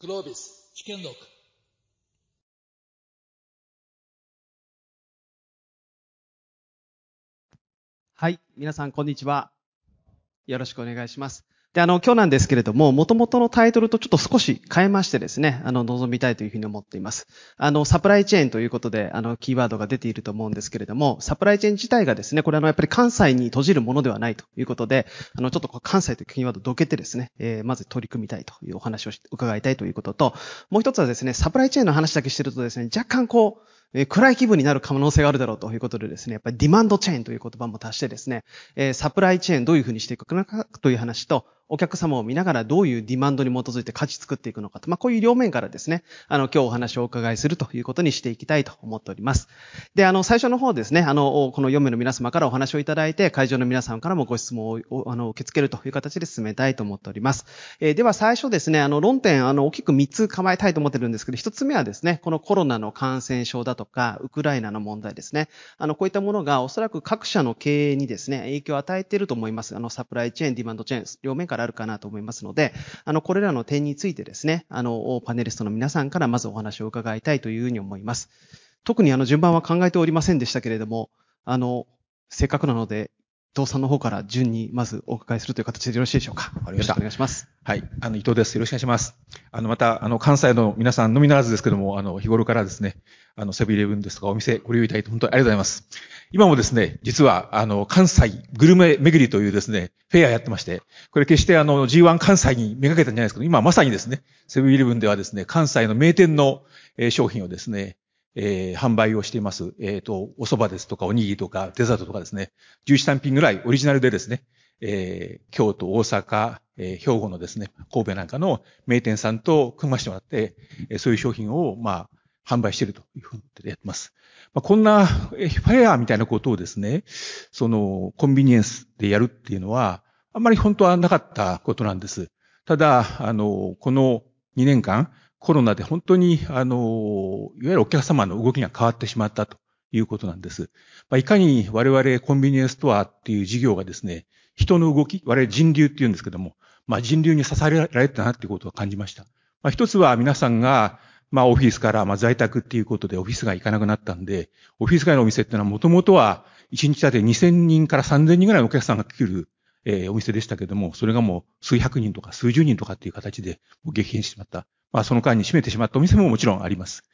グロービス試験録はい。皆さん、こんにちは。よろしくお願いします。で、あの、今日なんですけれども、元々のタイトルとちょっと少し変えましてですね、あの、望みたいというふうに思っています。あの、サプライチェーンということで、あの、キーワードが出ていると思うんですけれども、サプライチェーン自体がですね、これあの、やっぱり関西に閉じるものではないということで、あの、ちょっと関西というキーワードをどけてですね、えー、まず取り組みたいというお話を伺いたいということと、もう一つはですね、サプライチェーンの話だけしてるとですね、若干こう、え、暗い気分になる可能性があるだろうということでですね、やっぱりディマンドチェーンという言葉も足してですね、え、サプライチェーンどういうふうにしていくかという話と、お客様を見ながらどういうディマンドに基づいて価値作っていくのかと、まあ、こういう両面からですね、あの、今日お話をお伺いするということにしていきたいと思っております。で、あの、最初の方ですね、あの、この4名の皆様からお話をいただいて、会場の皆さんからもご質問を、あの、受け付けるという形で進めたいと思っております。えー、では最初ですね、あの、論点、あの、大きく3つ構えたいと思ってるんですけど、1つ目はですね、このコロナの感染症だとか、ウクライナの問題ですね。あの、こういったものがおそらく各社の経営にですね、影響を与えていると思います。あの、サプライチェーン、ディマンドチェーン、両面からあるかなと思います。ますので、あの、これらの点についてですね、あの、パネリストの皆さんからまずお話を伺いたいというふうに思います。特にあの、順番は考えておりませんでしたけれども、あの、せっかくなので、伊藤さんの方から順にまずお伺いするという形でよろしいでしょうか？わかりました。お願いします。はい。あの、伊藤です。よろしくお願いします。あの、また、あの、関西の皆さんのみならずですけども、あの、日頃からですね、あの、セブンイレブンですとかお店ご利用いただいて本当にありがとうございます。今もですね、実は、あの、関西グルメ巡りというですね、フェアやってまして、これ決してあの、G1 関西にめがけたんじゃないですけど、今まさにですね、セブンイレブンではですね、関西の名店の商品をですね、えー、販売をしています。えっ、ー、と、お蕎麦ですとか、おにぎりとか、デザートとかですね、11単品ぐらいオリジナルでですね、えー、京都、大阪、えー、兵庫のですね、神戸なんかの名店さんと組ましてもらって、えー、そういう商品を、まあ、販売しているというふうにやってます。まあ、こんなフェアみたいなことをですね、そのコンビニエンスでやるっていうのは、あんまり本当はなかったことなんです。ただ、あの、この2年間、コロナで本当に、あの、いわゆるお客様の動きが変わってしまったということなんです。まあ、いかに我々コンビニエンスストアっていう事業がですね、人の動き、我々人流って言うんですけども、まあ、人流に支えられたなっていうことを感じました。まあ、一つは皆さんが、まあ、オフィスから、まあ、在宅っていうことでオフィスが行かなくなったんで、オフィス街のお店っていうのはもともとは、1日だけ2000人から3000人ぐらいのお客さんが来るえー、お店でしたけども、それがもう数百人とか数十人とかっていう形で激変してしまった。まあその間に閉めてしまったお店ももちろんあります。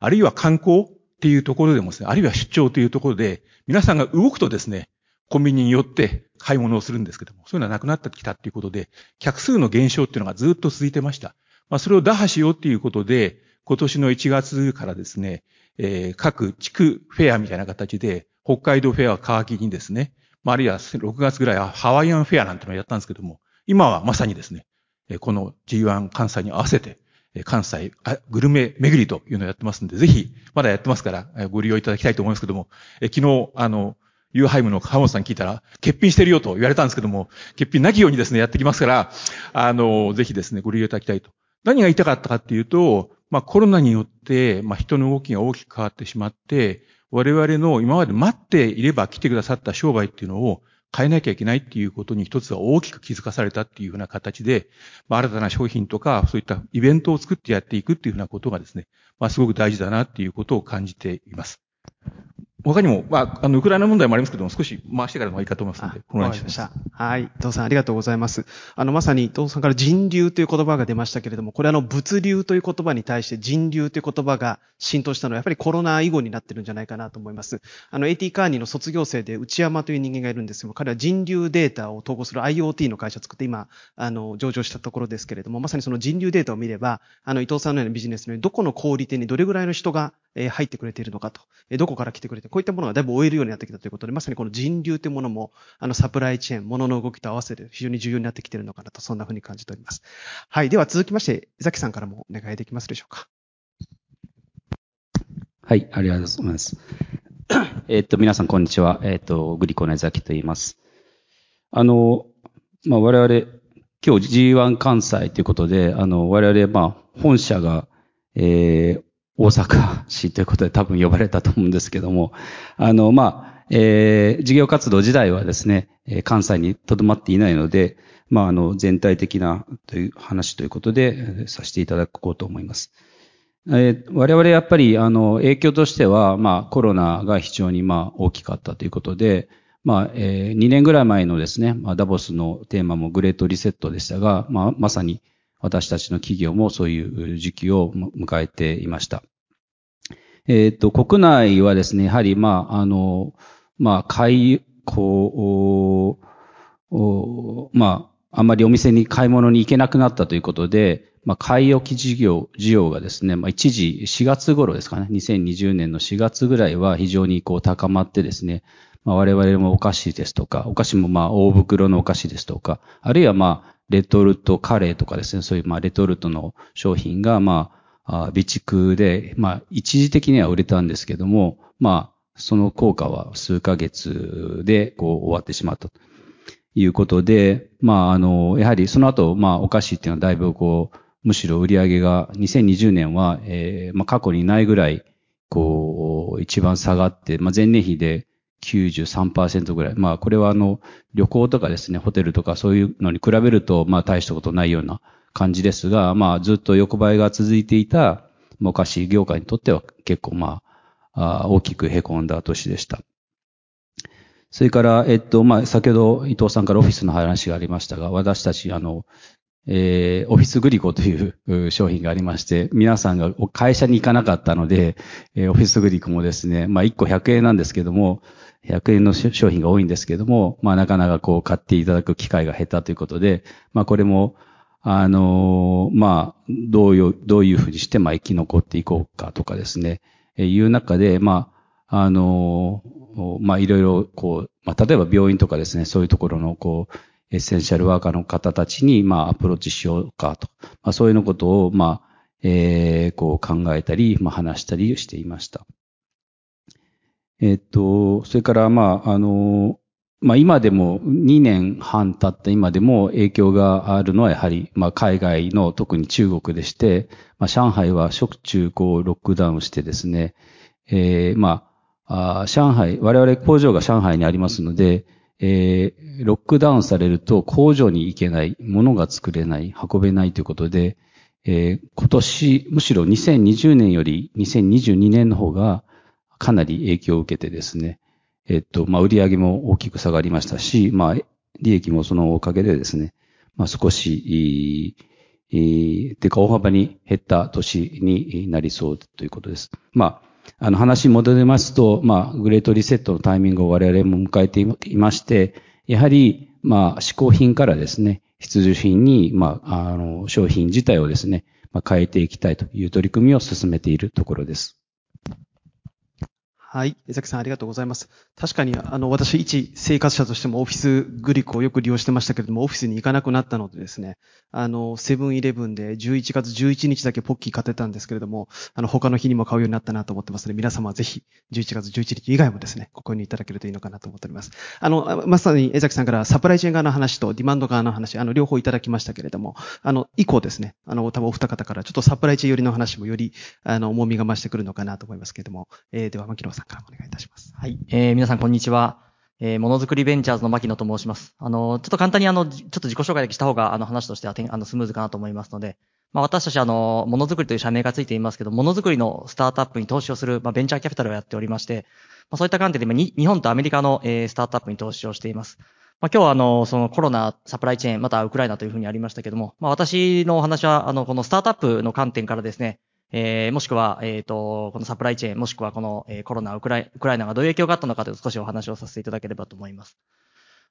あるいは観光っていうところでもですね、あるいは出張というところで、皆さんが動くとですね、コンビニによって買い物をするんですけども、そういうのはなくなってきたっていうことで、客数の減少っていうのがずっと続いてました。まあそれを打破しようっていうことで、今年の1月からですね、えー、各地区フェアみたいな形で、北海道フェアを皮切りにですね、まあ、あるいは6月ぐらいはハワイアンフェアなんてのをやったんですけども、今はまさにですね、この G1 関西に合わせて、関西グルメ巡りというのをやってますんで、ぜひ、まだやってますから、ご利用いただきたいと思いますけども、え昨日、あの、ユーハイムの川本さん聞いたら、欠品してるよと言われたんですけども、欠品なきようにですね、やってきますから、あの、ぜひですね、ご利用いただきたいと。何が言いたかったかっていうと、まあコロナによって、まあ人の動きが大きく変わってしまって、我々の今まで待っていれば来てくださった商売っていうのを変えなきゃいけないっていうことに一つは大きく気づかされたっていうふうな形で、まあ、新たな商品とか、そういったイベントを作ってやっていくっていうふうなことがですね、まあ、すごく大事だなっていうことを感じています。他にも、まあ、あの、ウクライナ問題もありますけども、少し回してからの方がいいかと思いますので、お願いしました。はい。伊藤さん、ありがとうございます。あの、まさに伊藤さんから人流という言葉が出ましたけれども、これあの、物流という言葉に対して人流という言葉が浸透したのは、やっぱりコロナ以後になってるんじゃないかなと思います。あの、AT カーニーの卒業生で内山という人間がいるんですよ。彼は人流データを統合する IoT の会社を作って今、あの、上場したところですけれども、まさにその人流データを見れば、あの、伊藤さんのようなビジネスのように、どこの小売店にどれぐらいの人がえ入ってくれているのかと、えどこから来てくれて、こういったものがだいぶ追えるようになってきたということで、まさにこの人流というものも、あの、サプライチェーン、物のの動きと合わせて非常に重要になってきているのかなと、そんなふうに感じております。はい。では続きまして、伊崎さんからもお願いできますでしょうか。はい、ありがとうございます。えっと、皆さんこんにちは。えっと、グリコの江崎と言います。あの、まあ、我々、今日 G1 関西ということで、あの、我々、まあ、本社が、えー、大阪市ということで多分呼ばれたと思うんですけども、あの、まあ、えー、事業活動自体はですね、関西に留まっていないので、まあ、あの、全体的なという話ということで、させていただこうと思います。えー、我々やっぱり、あの、影響としては、まあ、コロナが非常に、まあ、大きかったということで、まあ、えー、2年ぐらい前のですね、まあ、ダボスのテーマもグレートリセットでしたが、まあ、まさに私たちの企業もそういう時期を迎えていました。えっ、ー、と、国内はですね、やはり、まあ、あの、まあ、買い、こう、まあ、あんまりお店に買い物に行けなくなったということで、まあ、買い置き事業、需要がですね、まあ、一時4月頃ですかね、2020年の4月ぐらいは非常にこう高まってですね、まあ、我々もお菓子ですとか、お菓子もまあ大袋のお菓子ですとか、あるいはまあレトルトカレーとかですね、そういうまあレトルトの商品がまあ、備蓄で、まあ一時的には売れたんですけども、まあその効果は数ヶ月でこう終わってしまったと。いうことで、まああの、やはりその後、まあお菓子っていうのはだいぶこう、むしろ売り上げが2020年は、えー、まあ過去にないぐらい、こう、一番下がって、まあ前年比で93%ぐらい。まあ、これはあの、旅行とかですね、ホテルとかそういうのに比べると、まあ、大したことないような感じですが、まあ、ずっと横ばいが続いていた、お菓子業界にとっては結構まあ、大きく凹んだ年でした。それから、えっと、まあ、先ほど伊藤さんからオフィスの話がありましたが、私たち、あの、えー、オフィスグリコという商品がありまして、皆さんが会社に行かなかったので、えー、オフィスグリコもですね、まあ1個100円なんですけども、100円の商品が多いんですけども、まあなかなかこう買っていただく機会が減ったということで、まあこれも、あのー、まあ、どういう、どういうふうにしてまあ生き残っていこうかとかですね、え、いう中で、まあ、あのー、まあいろいろこう、まあ例えば病院とかですね、そういうところのこう、エッセンシャルワーカーの方たちに、まあ、アプローチしようかと。まあ、そういうのことを、まあ、えー、こう考えたり、まあ、話したりしていました。えっと、それから、まあ、あの、まあ、今でも、2年半経った今でも影響があるのは、やはり、まあ、海外の、特に中国でして、まあ、上海は食中こう、ロックダウンしてですね、えー、まあ、あ上海、我々工場が上海にありますので、えー、ロックダウンされると工場に行けない、物が作れない、運べないということで、えー、今年、むしろ2020年より2022年の方がかなり影響を受けてですね、えっと、まあ、売上も大きく下がりましたし、まあ、利益もそのおかげでですね、まあ、少し、えー、てか大幅に減った年になりそうということです。まあ、あの話に戻りますと、まあ、グレートリセットのタイミングを我々も迎えていまして、やはり、まあ、試行品からですね、必需品に、まあ、あの、商品自体をですね、まあ、変えていきたいという取り組みを進めているところです。はい。江崎さんありがとうございます。確かに、あの、私、一生活者としてもオフィスグリコをよく利用してましたけれども、オフィスに行かなくなったのでですね、あの、セブンイレブンで11月11日だけポッキー買ってたんですけれども、あの、他の日にも買うようになったなと思ってますので、皆様ぜひ、11月11日以外もですね、ここにいただけるといいのかなと思っております。あの、まさに江崎さんからサプライチェーン側の話とディマンド側の話、あの、両方いただきましたけれども、あの、以降ですね、あの、多分お二方からちょっとサプライチェーン寄りの話もより、あの、重みが増してくるのかなと思いますけれども、えー、では、牧野さんからお願いいたします。。はい。えー、皆さんこんにちは。えー、ものづくりベンチャーズの牧野と申します。あの、ちょっと簡単にあの、ちょっと自己紹介だけした方が、あの、話としては、あの、スムーズかなと思いますので、まあ、私たちあの、ものづくりという社名がついていますけど、ものづくりのスタートアップに投資をする、まあ、ベンチャーキャピタルをやっておりまして、まあ、そういった観点で、日本とアメリカの、えー、スタートアップに投資をしています。まあ、今日はあの、そのコロナ、サプライチェーン、またウクライナというふうにありましたけども、まあ、私のお話は、あの、このスタートアップの観点からですね、えー、もしくは、えっ、ー、と、このサプライチェーン、もしくはこの、えー、コロナウクライ、ウクライナがどういう影響があったのかという少しお話をさせていただければと思います。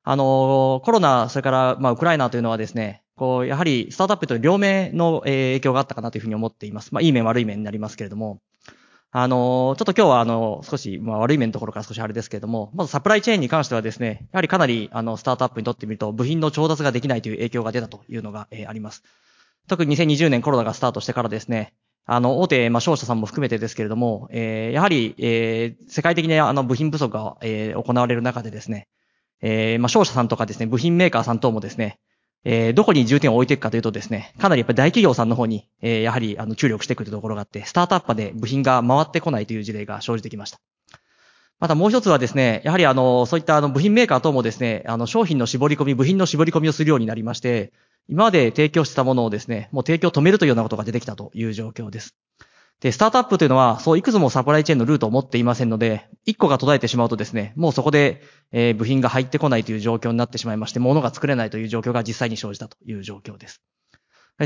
あの、コロナ、それから、まあ、ウクライナというのはですね、こう、やはり、スタートアップという両面の、え、影響があったかなというふうに思っています。まあ、いい面、悪い面になりますけれども、あの、ちょっと今日は、あの、少し、まあ、悪い面のところから少しあれですけれども、まずサプライチェーンに関してはですね、やはりかなり、あの、スタートアップにとってみると、部品の調達ができないという影響が出たというのが、え、あります。特に2020年コロナがスタートしてからですね、あの、大手、まあ、商社さんも含めてですけれども、えー、やはり、えー、世界的にあの、部品不足が、えー、行われる中でですね、えー、まあ、商社さんとかですね、部品メーカーさん等もですね、えー、どこに重点を置いていくかというとですね、かなりやっぱり大企業さんの方に、えー、やはり、あの、注力してくるところがあって、スタートアップで部品が回ってこないという事例が生じてきました。またもう一つはですね、やはりあの、そういったあの部品メーカー等もですね、あの商品の絞り込み、部品の絞り込みをするようになりまして、今まで提供してたものをですね、もう提供を止めるというようなことが出てきたという状況です。で、スタートアップというのは、そういくつもサプライチェーンのルートを持っていませんので、一個が途絶えてしまうとですね、もうそこで、えー部品が入ってこないという状況になってしまいまして、物が作れないという状況が実際に生じたという状況です。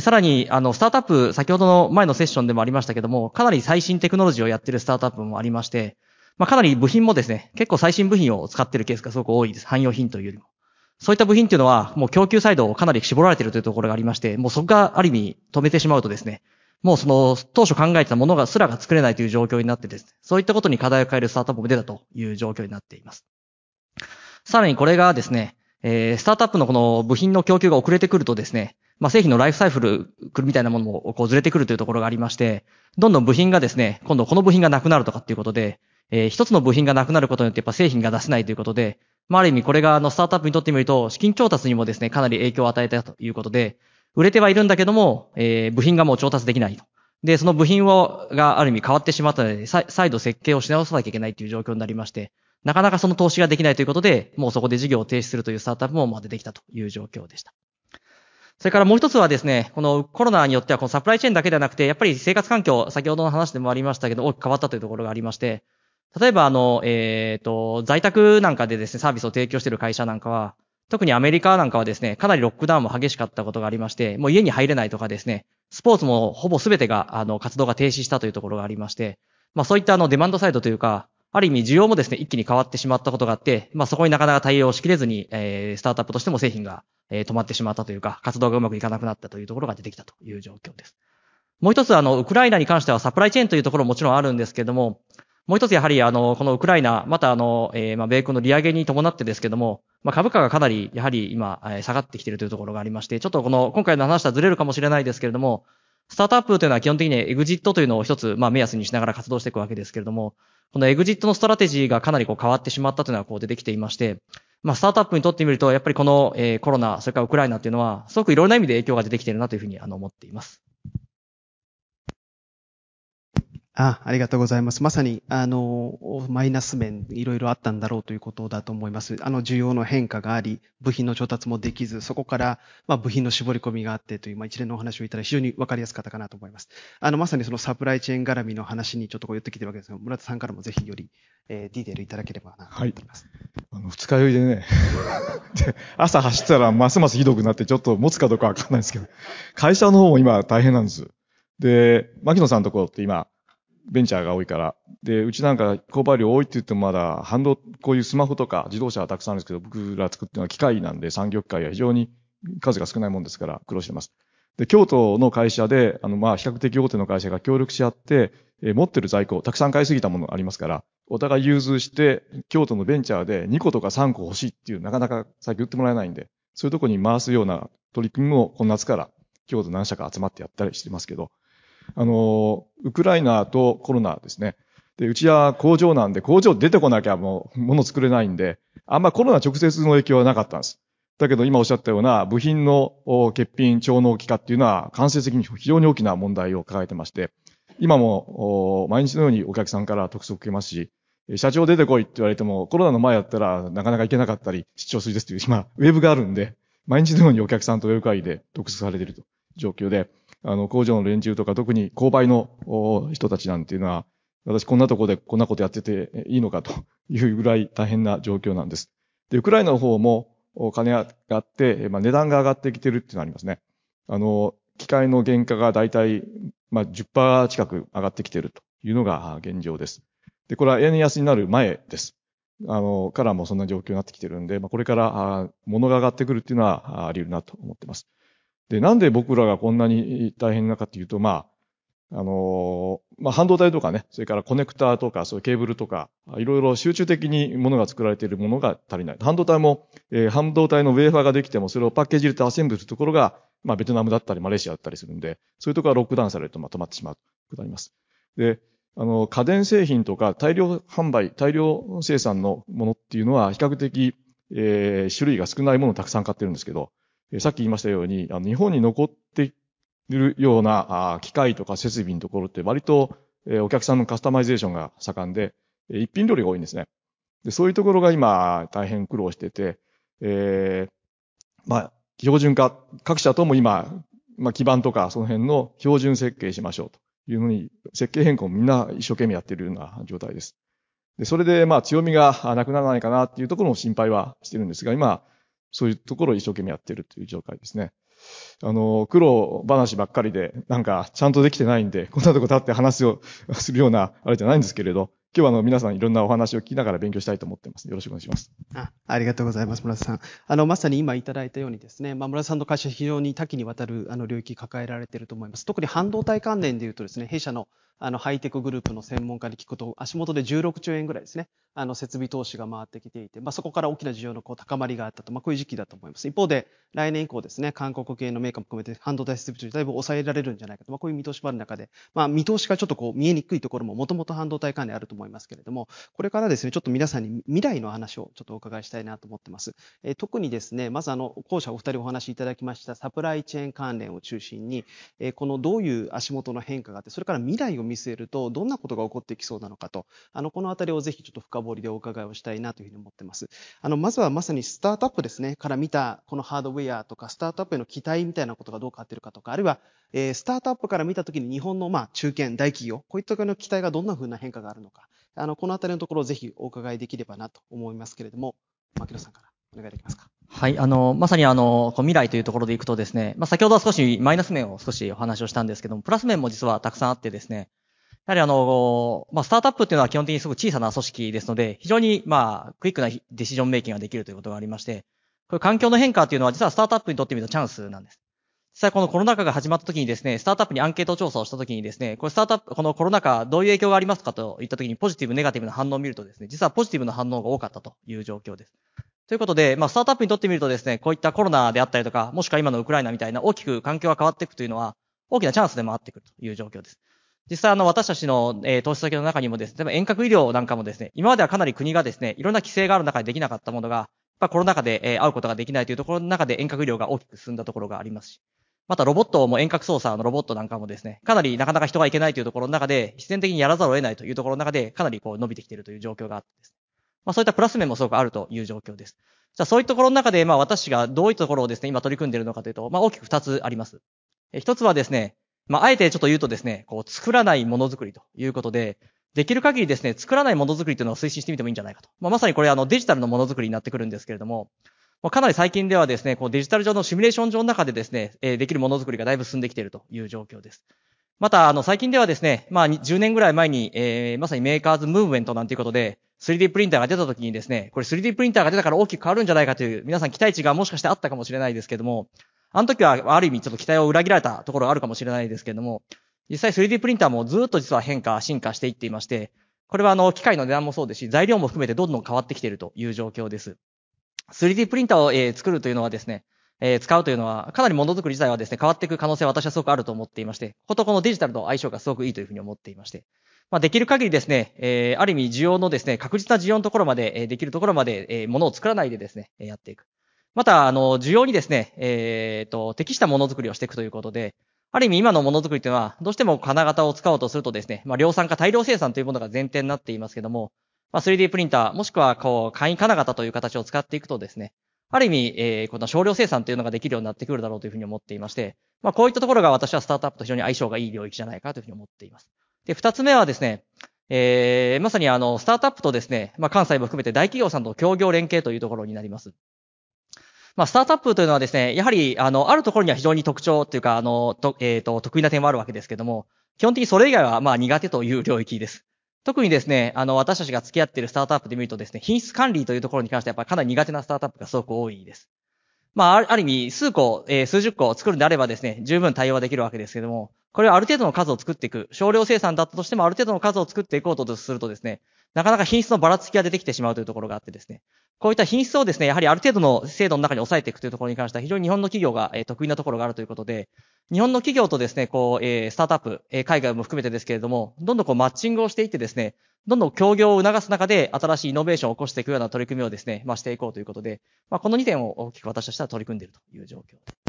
さらに、あの、スタートアップ、先ほどの前のセッションでもありましたけども、かなり最新テクノロジーをやっているスタートアップもありまして、まあ、かなり部品もですね、結構最新部品を使っているケースがすごく多いです。汎用品というよりも。そういった部品っていうのは、もう供給サイドをかなり絞られているというところがありまして、もうそこがある意味止めてしまうとですね、もうその当初考えてたものがすらが作れないという状況になってですね、そういったことに課題を変えるスタートアップも出たという状況になっています。さらにこれがですね、えースタートアップのこの部品の供給が遅れてくるとですね、まあ、製品のライフサイクルみたいなものもこうずれてくるというところがありまして、どんどん部品がですね、今度この部品がなくなるとかっていうことで、えー一つの部品がなくなることによってやっぱ製品が出せないということで、まあ、ある意味これがあのスタートアップにとってみると、資金調達にもですね、かなり影響を与えたということで、売れてはいるんだけども、えー部品がもう調達できないと。で、その部品を、がある意味変わってしまったので、再度設計をし直さなきゃいけないという状況になりまして、なかなかその投資ができないということで、もうそこで事業を停止するというスタートアップも出てきたという状況でした。それからもう一つはですね、このコロナによってはこのサプライチェーンだけではなくて、やっぱり生活環境、先ほどの話でもありましたけど、大きく変わったというところがありまして、例えばあの、えっ、と、在宅なんかでですね、サービスを提供している会社なんかは、特にアメリカなんかはですね、かなりロックダウンも激しかったことがありまして、もう家に入れないとかですね、スポーツもほぼ全てが、あの、活動が停止したというところがありまして、まあそういったあの、デマンドサイドというか、ある意味需要もですね、一気に変わってしまったことがあって、まあそこになかなか対応しきれずに、えー、スタートアップとしても製品が、えー止まってしまったというか、活動がうまくいかなくなったというところが出てきたという状況です。もう一つあの、ウクライナに関してはサプライチェーンというところももちろんあるんですけれども、もう一つやはりあの、このウクライナ、またあの、えーまあ、米国の利上げに伴ってですけども、まあ、株価がかなりやはり今、えー下がってきているというところがありまして、ちょっとこの、今回の話はずれるかもしれないですけれども、スタートアップというのは基本的にエグジットというのを一つ、まあ、目安にしながら活動していくわけですけれども、このエグジットのストラテジーがかなりこう変わってしまったというのがこう出てきていまして、まあ、スタートアップにとってみると、やっぱりこの、えーコロナ、それからウクライナっていうのは、すごくいろんな意味で影響が出てきているなというふうにあの思っています。あ、ありがとうございます。まさに、あの、マイナス面、いろいろあったんだろうということだと思います。あの、需要の変化があり、部品の調達もできず、そこから、まあ、部品の絞り込みがあってという、まあ、一連のお話をいただき、非常にわかりやすかったかなと思います。あの、まさにそのサプライチェーン絡みの話にちょっとこう寄ってきてるわけですが、村田さんからもぜひより、えーディテールいただければなと思います。はいあの、二日酔いでね。で、朝走ったらますますひどくなってちょっと持つかどうかわかんないですけど、会社の方も今大変なんです。で、牧野さんのところって今、ベンチャーが多いから、で、うちなんか購買量多いって言ってもまだ、ハンド、こういうスマホとか自動車はたくさんあるんですけど、僕ら作ってるのは機械なんで産業機械は非常に数が少ないもんですから苦労してます。で、京都の会社で、あの、まあ、比較的大手の会社が協力し合って、えー持ってる在庫、たくさん買いすぎたものありますから、お互い融通して、京都のベンチャーで2個とか3個欲しいっていう、なかなか先売ってもらえないんで、そういうとこに回すような取り組みも、この夏から京都何社か集まってやったりしてますけど、あの、ウクライナとコロナですね。で、うちは工場なんで、工場出てこなきゃもう物作れないんで、あんまコロナ直接の影響はなかったんです。だけど今おっしゃったような部品の欠品、超納期化っていうのは間接的に非常に大きな問題を抱えてまして、今も毎日のようにお客さんから督促受けますし、社長出てこいって言われても、コロナの前やったらなかなか行けなかったり、出張するですという、今、ウェブがあるんで、毎日のようにお客さんとウェブ会議で督促されていると状況で、あの、工場の連中とか特に購買の人たちなんていうのは、私こんなとこでこんなことやってていいのかというぐらい大変な状況なんです。で、ウクライナの方もお金が上がって、まあ、値段が上がってきてるっていうのがありますね。あの、機械の原価がだいたい、まあ、10%近く上がってきてるというのが現状です。で、これは円安になる前です。あの、からもそんな状況になってきてるんで、まあ、これから、物が上がってくるっていうのはあり得るなと思ってます。で、なんで僕らがこんなに大変なかっていうと、まあ、あのまあ、半導体とかね、それからコネクターとか、そういうケーブルとか、いろいろ集中的に物が作られているものが足りない。半導体も、えー半導体のウェーファーができても、それをパッケージ入れてアセンブルするところが、まあ、ベトナムだったり、マレーシアだったりするんで、そういうところがロックダウンされるとまとまってしまうことあります。で、あの、家電製品とか大量販売、大量生産のものっていうのは比較的、えー種類が少ないものをたくさん買ってるんですけど、さっき言いましたように、あの日本に残っているようなあ機械とか設備のところって割と、えお客さんのカスタマイゼーションが盛んで、え一品料理が多いんですね。で、そういうところが今、大変苦労してて、えー、まあ、標準化、各社とも今、まあ、基盤とかその辺の標準設計しましょうというふうに、設計変更もみんな一生懸命やっているような状態です。で、それで、まあ、強みがなくならないかなっていうところも心配はしてるんですが、今、そういうところを一生懸命やってるという状態ですね。あの、苦労話ばっかりで、なんか、ちゃんとできてないんで、こんなとこ立って話をするような、あれじゃないんですけれど、今日はあの皆さんいろんなお話を聞きながら勉強したいと思ってます。よろしくお願いします。あありがとうございます、村田さん。あの、まさに今いただいたようにですね、まあ、村田さんの会社非常に多岐にわたるあの領域抱えられていると思います。特に半導体関連で言うとですね、弊社のあの、ハイテクグループの専門家に聞くと、足元で16兆円ぐらいですね、あの、設備投資が回ってきていて、まあ、そこから大きな需要のこう高まりがあったと、まあ、こういう時期だと思います。一方で、来年以降ですね、韓国系のメーカーも含めて半導体設備投資だいぶ抑えられるんじゃないかと、まあ、こういう見通しもある中で、まあ、見通しがちょっとこう見えにくいところももともと半導体関連あると思いますけれども、これからですね、ちょっと皆さんに未来の話をちょっとお伺いしたいなと思ってます。えー、特にですね、まずあの、後者お二人お話しいただきましたサプライチェーン関連を中心に、えー、このどういう足元の変化があって、それから未来を見据えると、どんなことが起こってきそうなのかと、あの、このあたりをぜひちょっと深掘りでお伺いをしたいなというふうに思ってます。あの、まずはまさにスタートアップですね、から見たこのハードウェアとか、スタートアップへの期待みたいなことがどう変わってるかとか、あるいは、えー、スタートアップから見たときに日本の、まあ、中堅、大企業、こういったの期待がどんなふうな変化があるのか、あの、このあたりのところをぜひお伺いできればなと思いますけれども、牧野さんからお願いできますか？はい、あの、まさにあの、こう未来というところでいくとですね、まあ、先ほどは少しマイナス面を少しお話をしたんですけども、プラス面も実はたくさんあってですね、やはりあの、まあ、スタートアップっていうのは基本的にすごく小さな組織ですので、非常に、まあ、クイックなディシジョンメイキングができるということがありまして、これ環境の変化っていうのは実はスタートアップにとってみるとチャンスなんです。実際このコロナ禍が始まった時にですね、スタートアップにアンケート調査をした時にですね、これスタートアップ、このコロナ禍どういう影響がありますかといった時にポジティブ、ネガティブな反応を見るとですね、実はポジティブな反応が多かったという状況です。ということで、まあ、スタートアップにとってみるとですね、こういったコロナであったりとか、もしくは今のウクライナみたいな大きく環境が変わっていくというのは、大きなチャンスでもあってくるという状況です。実際あの、私たちの、えー、投資先の中にもですね、例えば遠隔医療なんかもですね、今まではかなり国がですね、いろんな規制がある中でできなかったものが、やっぱコロナ禍で、えー、会うことができないというところの中で遠隔医療が大きく進んだところがありますし、またロボットも遠隔操作のロボットなんかもですね、かなりなかなか人がいけないというところの中で、必然的にやらざるを得ないというところの中で、かなりこう伸びてきているという状況があってです、まあそういったプラス面もすごくあるという状況です。じゃあそういったところの中で、まあ私がどういったところをですね、今取り組んでいるのかというと、まあ大きく二つあります。一つはですね、まあ、あえてちょっと言うとですね、こう、作らないものづくりということで、できる限りですね、作らないものづくりというのを推進してみてもいいんじゃないかと。まあ、まさにこれあのデジタルのものづくりになってくるんですけれども、まあ、かなり最近ではですね、こうデジタル上のシミュレーション上の中でですね、え、できるものづくりがだいぶ進んできているという状況です。また、あの、最近ではですね、まあ、10年ぐらい前に、えー、まさにメーカーズムーブメントなんていうことで、3D プリンターが出た時にですね、これ 3D プリンターが出たから大きく変わるんじゃないかという、皆さん期待値がもしかしてあったかもしれないですけども、あの時はある意味ちょっと期待を裏切られたところがあるかもしれないですけども、実際 3D プリンターもずっと実は変化、進化していっていまして、これはあの、機械の値段もそうですし、材料も含めてどんどん変わってきているという状況です。3D プリンターを、作るというのはですね、えー、使うというのは、かなりものづくり自体はですね、変わっていく可能性は私はすごくあると思っていまして、ことこのデジタルの相性がすごくいいというふうに思っていまして、まあ、できる限りですね、えー、ある意味需要のですね、確実な需要のところまで、えー、できるところまで、えー、ものを作らないでですね、やっていく。また、あの、需要にですね、えっ、ー、と、適したものづくりをしていくということで、ある意味今のものづくりというのは、どうしても金型を使おうとするとですね、まあ、量産化、大量生産というものが前提になっていますけども、まあ、3D プリンター、もしくは、こう、簡易金型という形を使っていくとですね、ある意味、えー、この少量生産というのができるようになってくるだろうというふうに思っていまして、まあ、こういったところが私はスタートアップと非常に相性がいい領域じゃないかというふうに思っています。で、二つ目はですね、えー、まさにあの、スタートアップとですね、まあ、関西も含めて大企業さんと協業連携というところになります。まあ、スタートアップというのはですね、やはり、あの、あるところには非常に特徴というか、あの、と、えっ、ー、と、得意な点はあるわけですけども、基本的にそれ以外は、まあ、苦手という領域です。特にですね、あの、私たちが付き合っているスタートアップで見るとですね、品質管理というところに関してはやっぱりかなり苦手なスタートアップがすごく多いです。まあ、ある意味、数個、えー、数十個作るんであればですね、十分対応はできるわけですけども、これはある程度の数を作っていく、少量生産だったとしてもある程度の数を作っていこうとするとですね、なかなか品質のばらつきが出てきてしまうというところがあってですね、こういった品質をですね、やはりある程度の制度の中に抑えていくというところに関しては非常に日本の企業が、得意なところがあるということで、日本の企業とですね、こう、えスタートアップ、え海外も含めてですけれども、どんどんこうマッチングをしていってですね、どんどん協業を促す中で新しいイノベーションを起こしていくような取り組みをですね、まあ、していこうということで、まあ、この2点を大きく私としては取り組んでいるという状況です。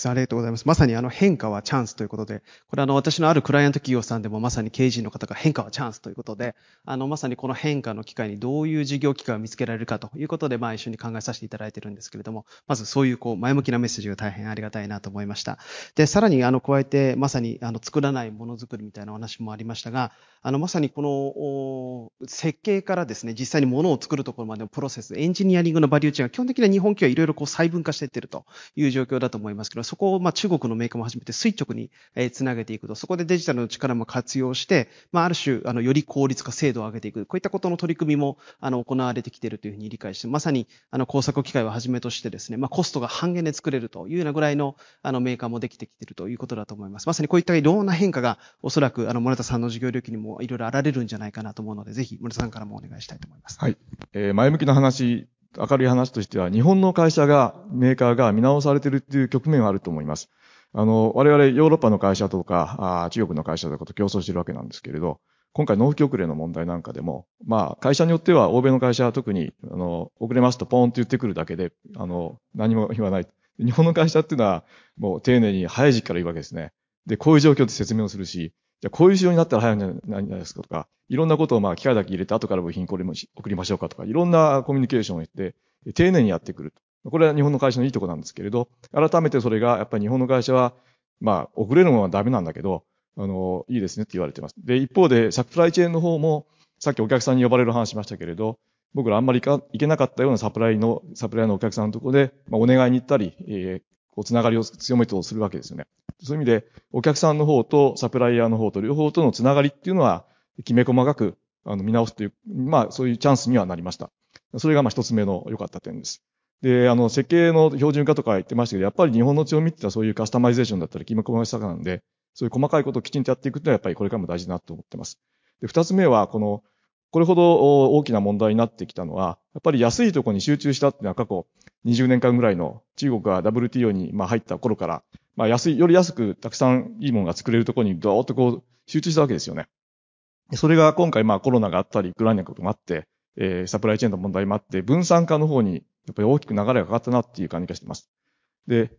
さんありがとうございます。まさにあの変化はチャンスということで、これあの私のあるクライアント企業さんでもまさに経営陣の方が変化はチャンスということで、あのまさにこの変化の機会にどういう事業機会を見つけられるかということで、まあ一緒に考えさせていただいてるんですけれども、まずそういうこう前向きなメッセージが大変ありがたいなと思いました。で、さらにあの加えてまさにあの作らないものづくりみたいなお話もありましたが、あのまさにこの設計からですね、実際にものを作るところまでのプロセス、エンジニアリングのバリューチェーンが基本的には日本企業はいろいろこう細分化していってるという状況だと思いますけど、そこをまあ中国のメーカーも始めて垂直につなげていくと、そこでデジタルの力も活用して、まあある種、あの、より効率化、精度を上げていく、こういったことの取り組みも、あの、行われてきているというふうに理解して、まさに、あの、工作機械をはじめとしてですね、まあコストが半減で作れるというようなぐらいの、あの、メーカーもできてきているということだと思います。まさにこういったいろんな変化が、おそらく、あの、森田さんの事業領域にもいろいろあられるんじゃないかなと思うので、ぜひ、森田さんからもお願いしたいと思います。はい。えー、前向きな話明るい話としては、日本の会社が、メーカーが見直されているっていう局面はあると思います。あの、我々ヨーロッパの会社とか、あ中国の会社とかと競争してるわけなんですけれど、今回納付遅れの問題なんかでも、まあ、会社によっては、欧米の会社は特に、あの、遅れますとポーンって言ってくるだけで、あの、何も言わない。日本の会社っていうのは、もう丁寧に早い時期から言うわけですね。で、こういう状況で説明をするし、じゃこういう仕様になったら早いんじゃないですかとか、いろんなことをまあ機械だけ入れて後から部品これも送りましょうかとか、いろんなコミュニケーションを言って、丁寧にやってくる。これは日本の会社のいいとこなんですけれど、改めてそれが、やっぱり日本の会社は、まあ、遅れるものはダメなんだけど、あの、いいですねって言われてます。で、一方で、サプライチェーンの方も、さっきお客さんに呼ばれる話しましたけれど、僕らあんまり行けなかったようなサプライの、サプライのお客さんのところで、まあ、お願いに行ったり、えー、こう、つながりを強めとするわけですよね。そういう意味で、お客さんの方とサプライヤーの方と両方とのつながりっていうのは、きめ細かく、あの、見直すという、まあ、そういうチャンスにはなりました。それが、まあ、一つ目の良かった点です。で、あの、設計の標準化とか言ってましたけど、やっぱり日本の強みってのはそういうカスタマイゼーションだったり、きめ細かさなんで、そういう細かいことをきちんとやっていくってのはやっぱりこれからも大事だなと思ってます。で、二つ目は、この、これほど大きな問題になってきたのは、やっぱり安いところに集中したっていうのは過去20年間ぐらいの中国が WTO にまあ入った頃から、まあ安い、より安くたくさんいいものが作れるところにどーっとこう集中したわけですよね。それが今回まあコロナがあったり、ウクライナのこともあって、えー、サプライチェーンの問題もあって、分散化の方にやっぱり大きく流れがかかったなっていう感じがしてます。で、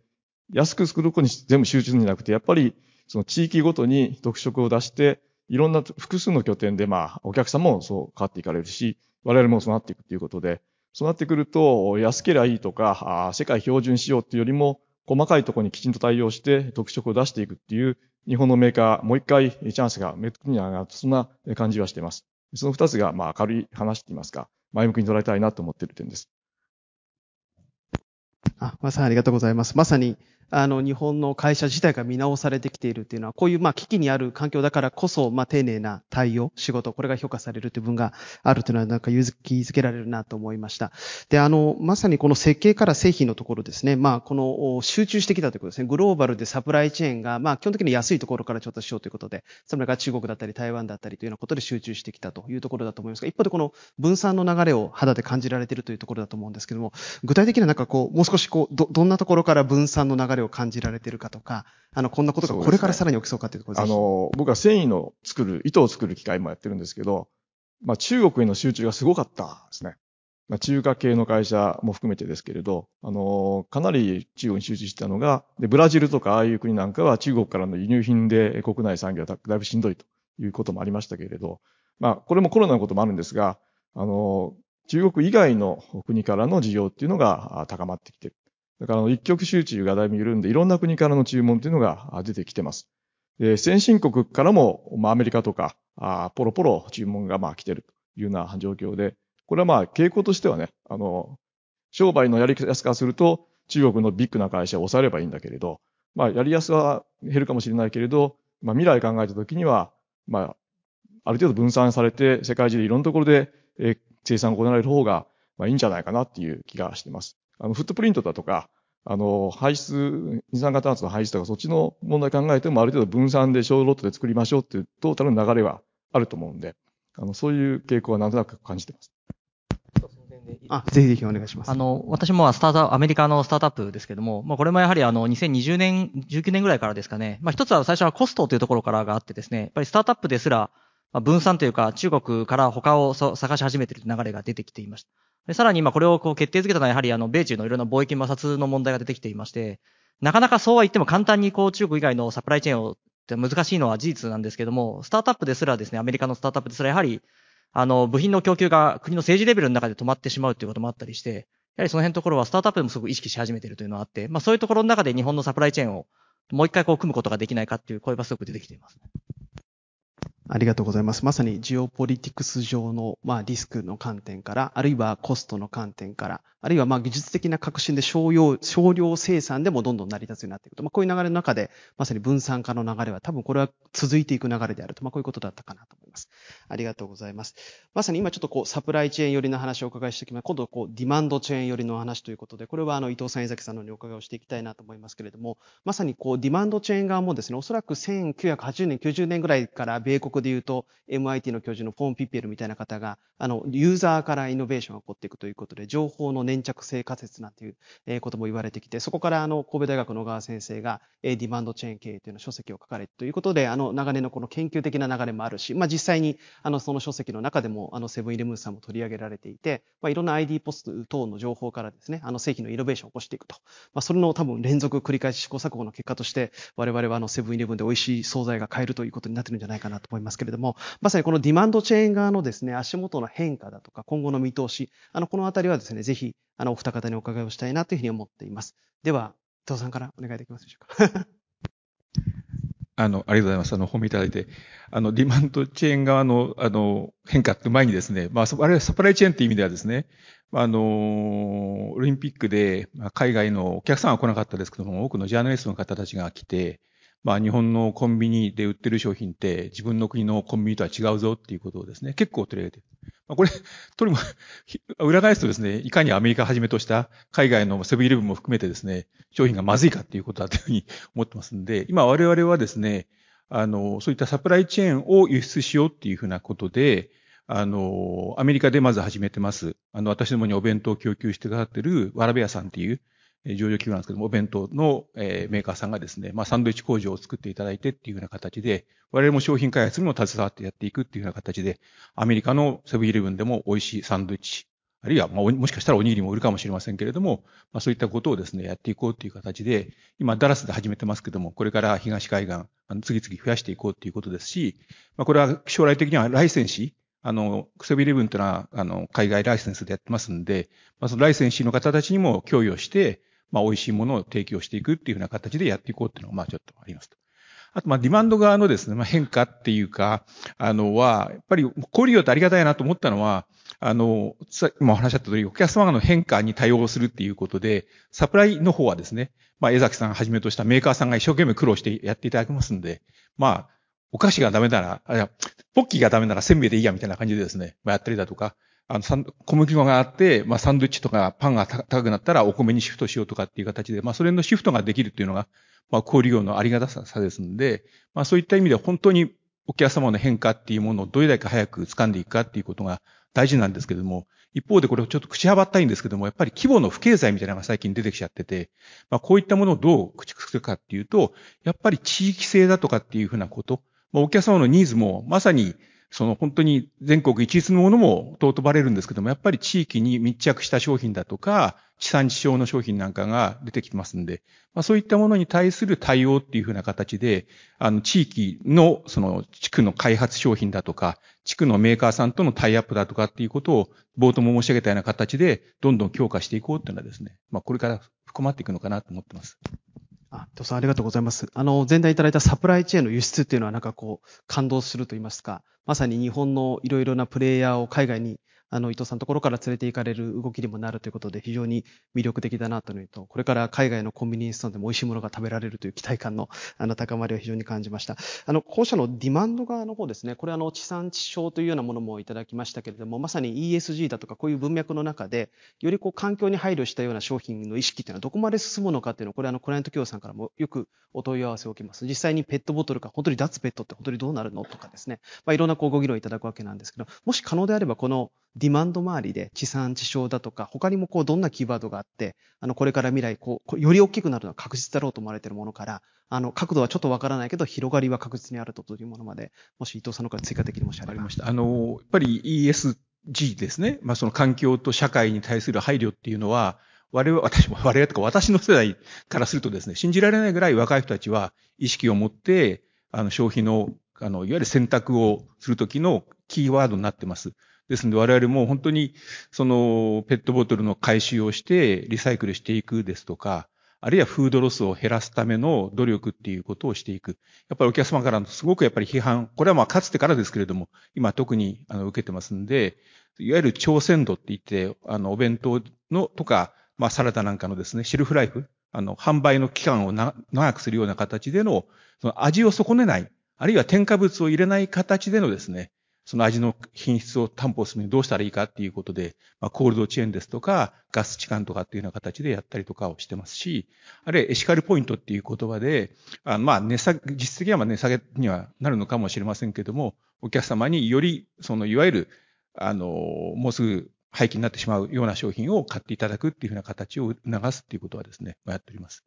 安く作ることに全部集中じゃなくて、やっぱりその地域ごとに特色を出して、いろんな複数の拠点で、まあ、お客さんもそう変わっていかれるし、我々もそうなっていくということで、そうなってくると、安けりゃいいとか、世界標準仕様っていうよりも、細かいところにきちんと対応して特色を出していくっていう、日本のメーカー、もう一回チャンスがめっに上がる、そんな感じはしています。その二つが、まあ、軽い話って言いますか、前向きに捉えたいなと思っている点です。あ、まさにありがとうございます。まさに、あの、日本の会社自体が見直されてきているっていうのは、こういう、まあ、危機にある環境だからこそ、まあ、丁寧な対応、仕事、これが評価されるという分があるというのは、なんか、気づけられるなと思いました。で、あの、まさにこの設計から製品のところですね、まあ、この、集中してきたということですね。グローバルでサプライチェーンが、まあ、基本的に安いところから調達しようということで、それが中国だったり台湾だったりというようなことで集中してきたというところだと思いますが、一方でこの分散の流れを肌で感じられているというところだと思うんですけども、具体的ななんかこう、もう少しこう、ど、どんなところから分散の流れを感じられているるかとか、あの、こんなことがこれからさらに起きそうかというところです、ね、あの、僕は繊維の作る、糸を作る機械もやってるんですけど、まあ中国への集中がすごかったですね。まあ中華系の会社も含めてですけれど、あの、かなり中国に集中したのが、で、ブラジルとかああいう国なんかは中国からの輸入品で国内産業はだいぶしんどいということもありましたけれど、まあこれもコロナのこともあるんですが、あの、中国以外の国からの需要っていうのが高まってきている。だから一極集中がだいぶ緩んで、いろんな国からの注文というのが出てきてます。で先進国からも、まあ、アメリカとか、あポロポロ注文がまあ来てるというような状況で、これはまあ傾向としてはね、あの、商売のやりやす化すると、中国のビッグな会社を抑えればいいんだけれど、まあやりやすは減るかもしれないけれど、まあ未来考えたときには、まあ、ある程度分散されて、世界中でいろんなところで、生産が行われる方が、まあいいんじゃないかなっていう気がしてます。あの、フットプリントだとか、あの、排出、二酸化炭素の排出とか、そっちの問題考えても、ある程度分散で小ロットで作りましょうっていうトータルの流れはあると思うんで、あの、そういう傾向はなんとなく感じてます。あ、ぜひぜひお願いします。あの、私もスタートアメリカのスタートアップですけども、まあこれもやはりあの、2020年、19年ぐらいからですかね。まあ一つは最初はコストというところからがあってですね、やっぱりスタートアップですら、まあ、分散というか、中国から他を探し始めている流れが出てきていました。でさらに今これをこう決定づけたのはやはりあの、米中のいろんな貿易摩擦の問題が出てきていまして、なかなかそうは言っても簡単にこう中国以外のサプライチェーンを難しいのは事実なんですけども、スタートアップですらですね、アメリカのスタートアップですらやはり、あの、部品の供給が国の政治レベルの中で止まってしまうということもあったりして、やはりその辺のところはスタートアップでもすごく意識し始めているというのがあって、まあそういうところの中で日本のサプライチェーンをもう一回こう組むことができないかっていう声がすごく出てきています、ありがとうございます。まさにジオポリティクス上の、まあ、リスクの観点から、あるいはコストの観点から、あるいはまあ技術的な革新で少量、少量生産でもどんどん成り立つようになっていくと。まあこういう流れの中で、まさに分散化の流れは多分これは続いていく流れであると。まあこういうことだったかなと思います。ありがとうございます。まさに今ちょっとこうサプライチェーン寄りの話をお伺いしてきます。今度こうディマンドチェーン寄りの話ということで、これはあの伊藤さん、江崎さんのにお伺いをしていきたいなと思いますけれども、まさにこうディマンドチェーン側もですね、おそらく1980年、90年ぐらいから米国で言うと MIT の教授のフォン・ピッペルみたいな方が、あの、ユーザーからイノベーションが起こっていくということで、情報の粘着性仮説なんていうことも言われてきて、そこからあの、神戸大学の小川先生が、ディマンドチェーン経営というの書籍を書かれということで、あの、長年のこの研究的な流れもあるし、まあ、実際に、あの、その書籍の中でも、あの、セブンイレブンさんも取り上げられていて、まあ、いろんな ID ポスト等の情報からですね、あの、製品のイノベーションを起こしていくと。まあ、それの多分連続繰り返し試行錯誤の結果として、我々はあの、セブンイレブンで美味しい惣菜が買えるということになってるんじゃないかなと思いますけれども、まさにこのディマンドチェーン側のですね、足元の変化だとか、今後の見通し、あの、このあたりはですね、ぜひ、あの、お二方にお伺いをしたいなというふうに思っています。では、伊藤さんからお願いできますでしょうか。あの、ありがとうございます。あの、褒めいただいて。あの、ディマンドチェーン側の、あの、変化って前にですね、まあ、あれはサプライチェーンっていう意味ではですね、あの、オリンピックで、海外のお客さんは来なかったですけども、多くのジャーナリストの方たちが来て、まあ日本のコンビニで売ってる商品って自分の国のコンビニとは違うぞっていうことをですね、結構取り上げてる。まあ、これ、とりも、裏返すとですね、いかにアメリカはじめとした海外のセブンイレブンも含めてですね、商品がまずいかっていうことだというふうに思ってますんで、今我々はですね、あの、そういったサプライチェーンを輸出しようっていうふうなことで、あの、アメリカでまず始めてます。あの、私どもにお弁当を供給してくださってるわらべ屋さんっていう、上場企業なんですけども、お弁当の、メーカーさんがですね、まあ、サンドイッチ工場を作っていただいてっていうような形で、我々も商品開発にも携わってやっていくっていうような形で、アメリカのセブンイレブンでも美味しいサンドイッチ、あるいは、まあ、もしかしたらおにぎりも売るかもしれませんけれども、まあ、そういったことをですね、やっていこうっていう形で、今、ダラスで始めてますけども、これから東海岸、あの次々増やしていこうっていうことですし、まあ、これは将来的にはライセンシー、あの、セブンイレブンというのは、あの、海外ライセンスでやってますんで、まあ、そのライセンシーの方たちにも供与して、まあ、美味しいものを提供していくっていうような形でやっていこうっていうのが、まあ、ちょっとありますと。あと、まあ、ディマンド側のですね、まあ、変化っていうか、あの、は、やっぱり、こういうってありがたいなと思ったのは、あの、さ今お話しあった通り、お客様の変化に対応するっていうことで、サプライの方はですね、まあ、江崎さんはじめとしたメーカーさんが一生懸命苦労してやっていただきますんで、まあ、お菓子がダメなら、あ、いや、ポッキーがダメならせんべいでいいやみたいな感じでですね、まあ、やったりだとか、あの、小麦粉があって、まあ、サンドイッチとかパンが高くなったらお米にシフトしようとかっていう形で、まあ、それのシフトができるっていうのが、まあ、小売業のありがたさですので、まあ、そういった意味で本当にお客様の変化っていうものをどれだけ早く掴んでいくかっていうことが大事なんですけども、一方でこれをちょっと口はばったいんですけども、やっぱり規模の不経済みたいなのが最近出てきちゃってて、まあ、こういったものをどう駆逐するかっていうと、やっぱり地域性だとかっていうふうなこと、まあ、お客様のニーズもまさにその本当に全国一律のものも尊ばれるんですけども、やっぱり地域に密着した商品だとか、地産地消の商品なんかが出てきますんで、まあ、そういったものに対する対応っていうふうな形で、あの、地域の、その、地区の開発商品だとか、地区のメーカーさんとのタイアップだとかっていうことを、冒頭も申し上げたような形で、どんどん強化していこうっていうのはですね、まあ、これから深まっていくのかなと思ってます。あ、どうぞありがとうございます。あの、前代いただいたサプライチェーンの輸出っていうのはなんかこう、感動すると言いますか、まさに日本のいろいろなプレイヤーを海外にあの、伊藤さんのところから連れて行かれる動きにもなるということで、非常に魅力的だなというのと、これから海外のコンビニエンスストアでも美味しいものが食べられるという期待感の、あの、高まりを非常に感じました。あの、後者のディマンド側の方ですね、これあの、地産地消というようなものもいただきましたけれども、まさに ESG だとかこういう文脈の中で、よりこう、環境に配慮したような商品の意識というのはどこまで進むのかっていうのは、これあの、クライアント企業さんからもよくお問い合わせを受けます。実際にペットボトルか、本当に脱ペットって本当にどうなるのとかですね、まあ、いろんなこうご議論いただくわけなんですけど、もし可能であれば、このディマンド周りで地産地消だとか、他にもこうどんなキーワードがあって、あの、これから未来、こう、より大きくなるのは確実だろうと思われているものから、あの、角度はちょっとわからないけど、広がりは確実にあるというものまで、もし伊藤さんのから追加的に申し上げました。あの、やっぱり ESG ですね。まあその環境と社会に対する配慮っていうのは、我々、私も、我々とか私の世代からするとですね、信じられないぐらい若い人たちは意識を持って、あの、消費の、あの、いわゆる選択をするときのキーワードになってます。ですので我々も本当に、その、ペットボトルの回収をして、リサイクルしていくですとか、あるいはフードロスを減らすための努力っていうことをしていく。やっぱりお客様からのすごくやっぱり批判、これはまあかつてからですけれども、今特にあの受けてますんで、いわゆる超鮮度って言って、あの、お弁当のとか、まあサラダなんかのですね、シルフライフ、あの、販売の期間を長くするような形での、その味を損ねない、あるいは添加物を入れない形でのですね、その味の品質を担保するにどうしたらいいかっていうことで、まあ、コールドチェーンですとか、ガス置換とかっていうような形でやったりとかをしてますし、あるいはエシカルポイントっていう言葉で、あまあ、値下げ、実質的には値下げにはなるのかもしれませんけども、お客様により、その、いわゆる、あの、もうすぐ廃棄になってしまうような商品を買っていただくっていうふうな形を促すっていうことはですね、やっております。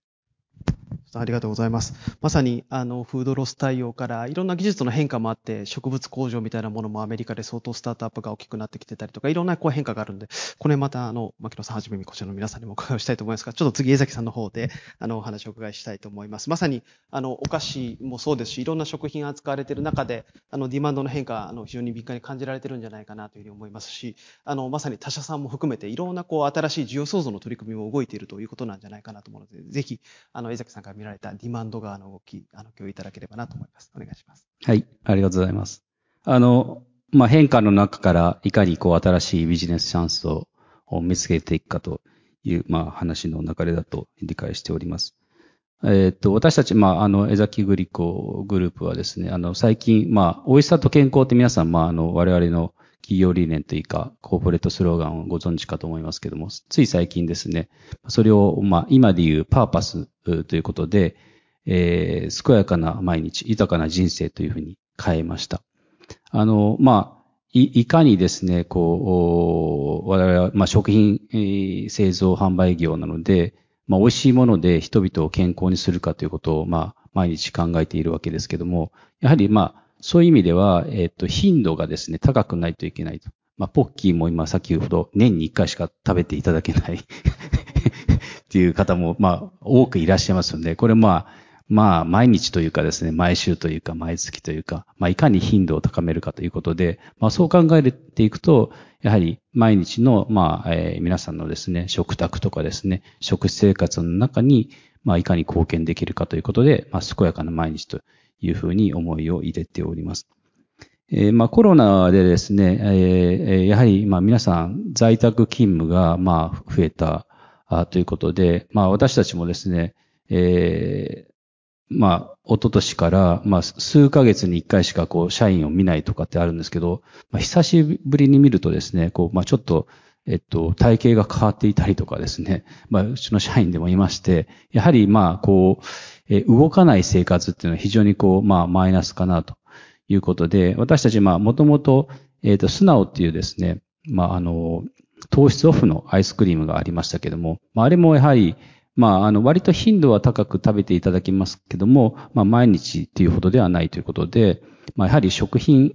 ありがとうございます。まさに、あの、フードロス対応から、いろんな技術の変化もあって、植物工場みたいなものもアメリカで相当スタートアップが大きくなってきてたりとか、いろんなこう変化があるんで、これまた、あの、牧野さんはじめにこちらの皆さんにもお伺いしたいと思いますが、ちょっと次、江崎さんの方で、あの、お話をお伺いしたいと思います。まさに、あの、お菓子もそうですし、いろんな食品が扱われている中で、あの、ディマンドの変化、あの、非常に敏感に感じられてるんじゃないかなというふうに思いますし、あの、まさに他社さんも含めて、いろんなこう、新しい需要創造の取り組みも動いているということなんじゃないかなと思うので、ぜひ、あの、江崎さんから見られたディマンド側の動き、あの、共有いただければなと思います。お願いします。はい、ありがとうございます。あの、まあ、変化の中からいかにこう新しいビジネスチャンスを見つけていくかという、まあ、話の流れだと理解しております。えっ、と、私たち、まあ、あの、江崎グリコグループはですね、あの、最近、まあ、美味しさと健康って皆さん、まあ、あの、我々の企業理念というか、コーポレートスローガンをご存知かと思いますけども、つい最近ですね、それを、まあ、今で言うパーパスということで、えー、健やかな毎日、豊かな人生というふうに変えました。あの、まあ、い、いかにですね、こう、我々は、まあ、食品、えー、製造販売業なので、まあ、美味しいもので人々を健康にするかということを、まあ、毎日考えているわけですけども、やはり、まあ、そういう意味では、えっ、と、頻度がですね、高くないといけないと。まあ、ポッキーも今先ほど年に1回しか食べていただけない っていう方も、まあ、多くいらっしゃいますので、これまあ、まあ、毎日というかですね、毎週というか、毎月というか、まあ、いかに頻度を高めるかということで、まあ、そう考えていくと、やはり毎日の、まあ、えー、皆さんのですね、食卓とかですね、食生活の中に、まあ、いかに貢献できるかということで、まあ、健やかな毎日というふうに思いを入れております。えー、まあ、コロナでですね、えー、やはり、まあ、皆さん在宅勤務が、まあ、増えたあということで、まあ、私たちもですね、えー、まあ、一昨年から、まあ、数ヶ月に一回しか、こう、社員を見ないとかってあるんですけど、まあ、久しぶりに見るとですね、こう、まあ、ちょっと、えっと、体型が変わっていたりとかですね、まあ、うちの社員でもいまして、やはり、まあ、こう、え動かない生活っていうのは非常にこう、まあ、マイナスかなということで、私たち、まあ、もともと、えっと、素直っていうですね、まあ、あの、糖質オフのアイスクリームがありましたけども、まあ、あれもやはり、まあ、あの、割と頻度は高く食べていただきますけども、まあ、毎日っていうほどではないということで、まあ、やはり食品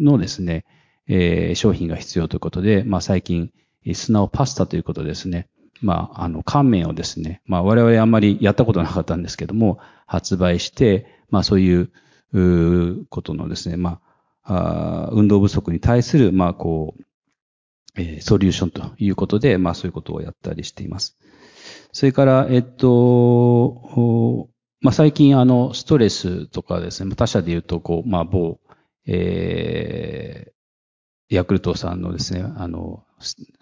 のですね、えー、商品が必要ということで、まあ、最近、スナオパスタということですね。まあ、あの、乾麺をですね、まあ、我々あんまりやったことなかったんですけども、発売して、まあ、そういう、うことのですね、まあ、あ運動不足に対する、まあ、こう、えー、ソリューションということで、まあ、そういうことをやったりしています。それから、えっと、まあ、最近、あの、ストレスとかですね、他社で言うと、こう、まあ、某、えー、ヤクルトさんのですね、あの、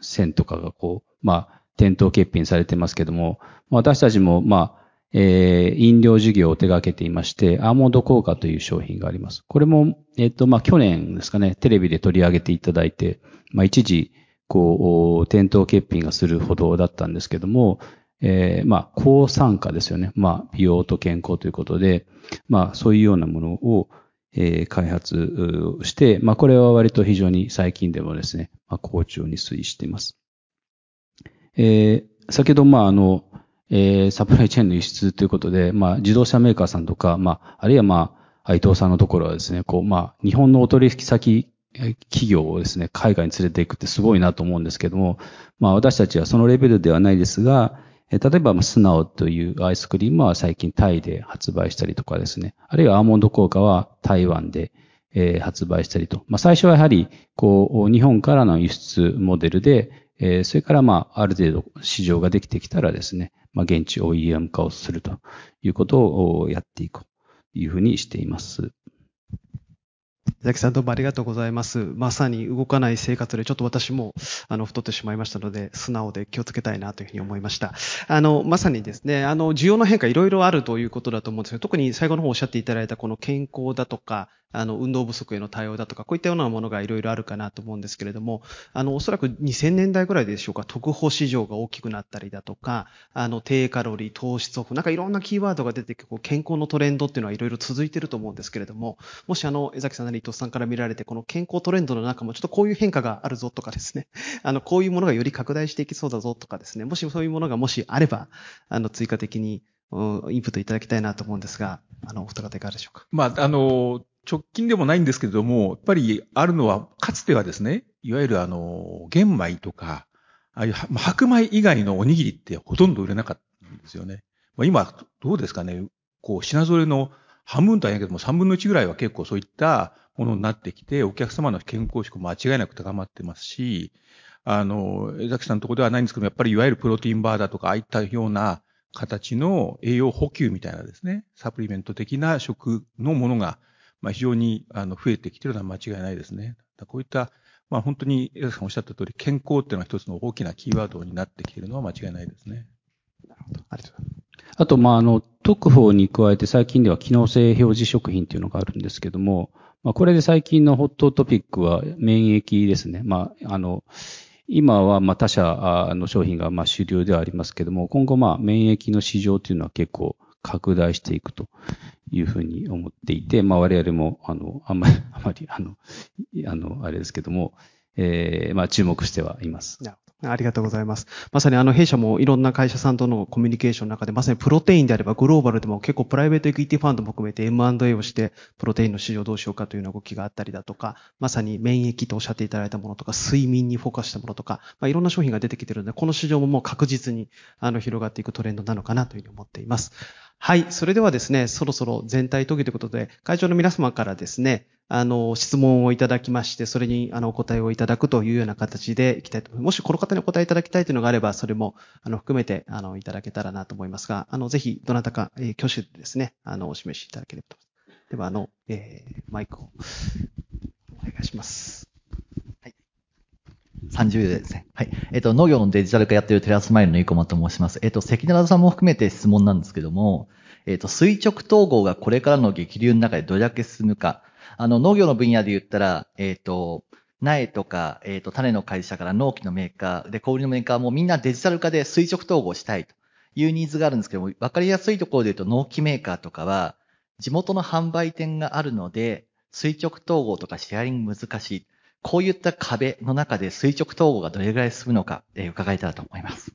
線とかがこう、まあ、店頭欠品されてますけども、私たちも、まあ、えー、飲料事業を手掛けていまして、アーモンド効果という商品があります。これも、えっ、と、まあ、去年ですかね、テレビで取り上げていただいて、まあ、一時、こう、店頭欠品がするほどだったんですけども、えー、まあ、抗酸化ですよね。まあ、美容と健康ということで、まあ、そういうようなものを、えー、開発して、まあ、これは割と非常に最近でもですね、まあ、好調に推移しています。えー、先ほど、まあ、あの、えー、サプライチェーンの輸出ということで、まあ、自動車メーカーさんとか、まあ、あるいはまあ、伊藤さんのところはですね、こう、まあ、日本のお取引先企業をですね、海外に連れていくってすごいなと思うんですけども、まあ私たちはそのレベルではないですが、例えば、スナオというアイスクリームは最近タイで発売したりとかですね、あるいはアーモンド効果は台湾で、えー、発売したりと。まあ最初はやはり、こう、日本からの輸出モデルで、えー、それからまあ、ある程度市場ができてきたらですね、まあ現地 OEM 化をするということをやっていこうというふうにしています。ザキさんどうもありがとうございます。まさに動かない生活でちょっと私もあの太ってしまいましたので、素直で気をつけたいなというふうに思いました。あの、まさにですね、あの、需要の変化いろいろあるということだと思うんですけど、特に最後の方おっしゃっていただいたこの健康だとか、あの、運動不足への対応だとか、こういったようなものがいろいろあるかなと思うんですけれども、あの、おそらく2000年代ぐらいでしょうか、特保市場が大きくなったりだとか、あの、低カロリー、糖質オフ、なんかいろんなキーワードが出てきて、健康のトレンドっていうのはいろいろ続いてると思うんですけれども、もしあの、江崎さんなりさんから見られて、この健康トレンドの中もちょっとこういう変化があるぞとかですね、あの、こういうものがより拡大していきそうだぞとかですね、もしそういうものがもしあれば、あの、追加的に、インプットいただきたいなと思うんですが、あの、お二方いかがでしょうか？まあ、あの、直近でもないんですけれども、やっぱりあるのは、かつてはですね、いわゆるあの、玄米とか、ああいう白米以外のおにぎりってほとんど売れなかったんですよね。まあ、今、どうですかね、こう、品揃えの半分とは言えけども、三分の一ぐらいは結構そういったものになってきて、お客様の健康志向間違いなく高まってますし、あの、江崎さんのところではないんですけどもやっぱりいわゆるプロテインバーだとか、ああいったような形の栄養補給みたいなですね、サプリメント的な食のものがまあ、非常にあの増えてきてるのは間違いないですね。こういった、まあ、本当に江崎さんおっしゃった通り、健康っていうのは一つの大きなキーワードになってきてるのは間違いないですね。なるほど。ありがとうございます。あと、まあ、あの、特報に加えて最近では機能性表示食品っていうのがあるんですけども、まあ、これで最近のホットトピックは免疫ですね。まあ、あの、今はまあ他社の商品がまあ主流ではありますけども、今後まあ免疫の市場というのは結構拡大していくというふうに思っていて、まあ我々も、あの、あんまり、あまり、あの、あの、あれですけども、えー、まあ注目してはいます。ありがとうございます。まさにあの弊社もいろんな会社さんとのコミュニケーションの中で、まさにプロテインであればグローバルでも結構プライベートエクイティファンドも含めて M&A をしてプロテインの市場どうしようかというような動きがあったりだとか、まさに免疫とおっしゃっていただいたものとか、睡眠にフォーカスしたものとか、まあ、いろんな商品が出てきているので、この市場ももう確実にあの広がっていくトレンドなのかなというふうに思っています。はい。それではですね、そろそろ全体討議ということで、会場の皆様からですね、あの、質問をいただきまして、それに、あの、お答えをいただくというような形でいきたいと思います。もしこの方にお答えいただきたいというのがあれば、それも、あの、含めて、あの、いただけたらなと思いますが、あの、ぜひ、どなたか、えー、挙手でですね、あの、お示しいただければと思います。では、あの、えー、マイクを、お願いします。30秒ですね。はい。えっ、ー、と、農業のデジタル化やってるテラスマイルの生駒と申します。えっ、ー、と、関奈さんも含めて質問なんですけども、えっ、ー、と、垂直統合がこれからの激流の中でどれだけ進むか、あの、農業の分野で言ったら、えっ、と、苗とか、えっ、と、種の会社から農機のメーカー、で、小売のメーカーもみんなデジタル化で垂直統合したいというニーズがあるんですけども、わかりやすいところで言うと農機メーカーとかは、地元の販売店があるので、垂直統合とかシェアリング難しい。こういった壁の中で垂直統合がどれぐらい進むのか、えー、伺えたらと思います。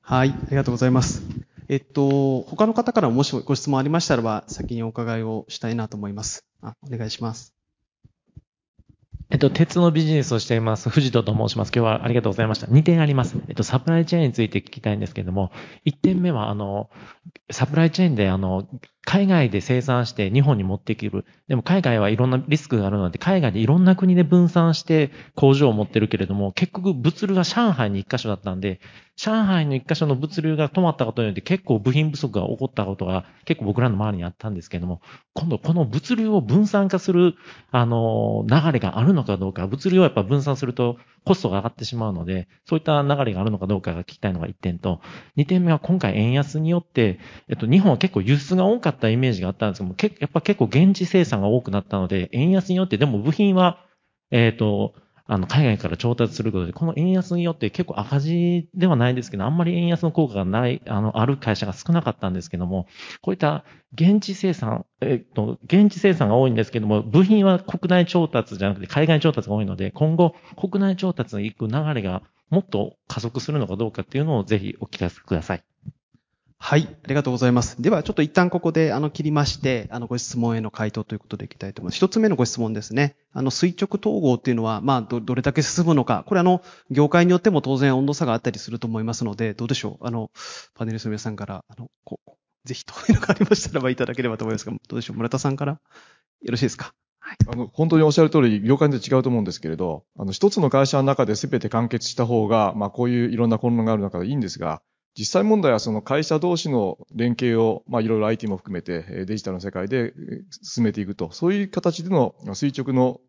はい、ありがとうございます。えっと、他の方からもしご質問ありましたらば、先にお伺いをしたいなと思います。あ、お願いします。えっと、鉄のビジネスをしています、藤戸と申します。今日はありがとうございました。2点あります。えっと、サプライチェーンについて聞きたいんですけれども、1点目は、あの、サプライチェーンで、あの、海外で生産して日本に持ってくる。でも海外はいろんなリスクがあるので、海外でいろんな国で分散して工場を持ってるけれども、結局物流が上海に1箇所だったんで、上海の1箇所の物流が止まったことによって結構部品不足が起こったことが結構僕らの周りにあったんですけれども、今度この物流を分散化する、あの、流れがあるのかどうか、物流をやっぱ分散するとコストが上がってしまうので、そういった流れがあるのかどうかが聞きたいのが1点と、2点目は今回円安によって、えっと、日本は結構輸出が多かったたイメージがあったんですけども、やっぱ結構現地生産が多くなったので、円安によってでも部品は、えっ、と、あの、海外から調達することで、この円安によって結構赤字ではないですけど、あんまり円安の効果がない、あの、ある会社が少なかったんですけども、こういった現地生産、えっと、現地生産が多いんですけども、部品は国内調達じゃなくて海外調達が多いので、今後、国内調達に行く流れがもっと加速するのかどうかっていうのをぜひお聞かせください。はい、ありがとうございます。では、ちょっと一旦ここで、あの、切りまして、あの、ご質問への回答ということでいきたいと思います。一つ目のご質問ですね。あの、垂直統合っていうのは、まあ、ど、どれだけ進むのか。これあの、業界によっても当然温度差があったりすると思いますので、どうでしょう？あの、パネリスの皆さんから、あの、こう、ぜひというのがありましたらばいただければと思いますが、どうでしょう？村田さんからよろしいですか？はいあの、本当におっしゃる通り、業界によって違うと思うんですけれど、あの、一つの会社の中で全て完結した方が、まあ、こういういろんな混乱がある中でいいんですが、実際問題はその会社同士の連携を、まあ、いろいろ IT も含めてえーデジタルの世界でえー進めていくと、そういう形での垂直の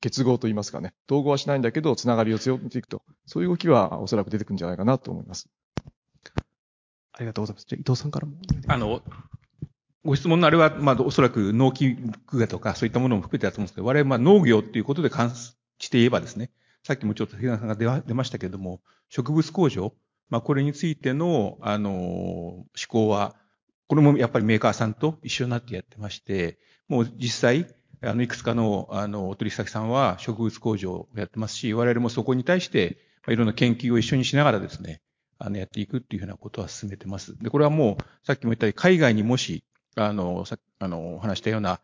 結合といいますかね、統合はしないんだけど、つながりを強めていくと、そういう動きはおそらく出てくるんじゃないかなと思います。ありがとうございます。じゃあ伊藤さんからも。あの、ご質問のあれは、まあ、おそらく農機具とかそういったものも含めてだと思うんですけど、我々はまあ農業っていうことで関して言えばですね、さっきもちょっと平野さんが出ましたけれども、植物工場、まあ、これについての、あの、思考は、これもやっぱりメーカーさんと一緒になってやってまして、もう実際、あの、いくつかの、あの、お取引先さんは植物工場をやってますし、我々もそこに対して、まあ、いろんな研究を一緒にしながらですね、あの、やっていくっていうふうなことは進めてます。で、これはもう、さっきも言ったように、海外にもし、あの、さあの、お話したような、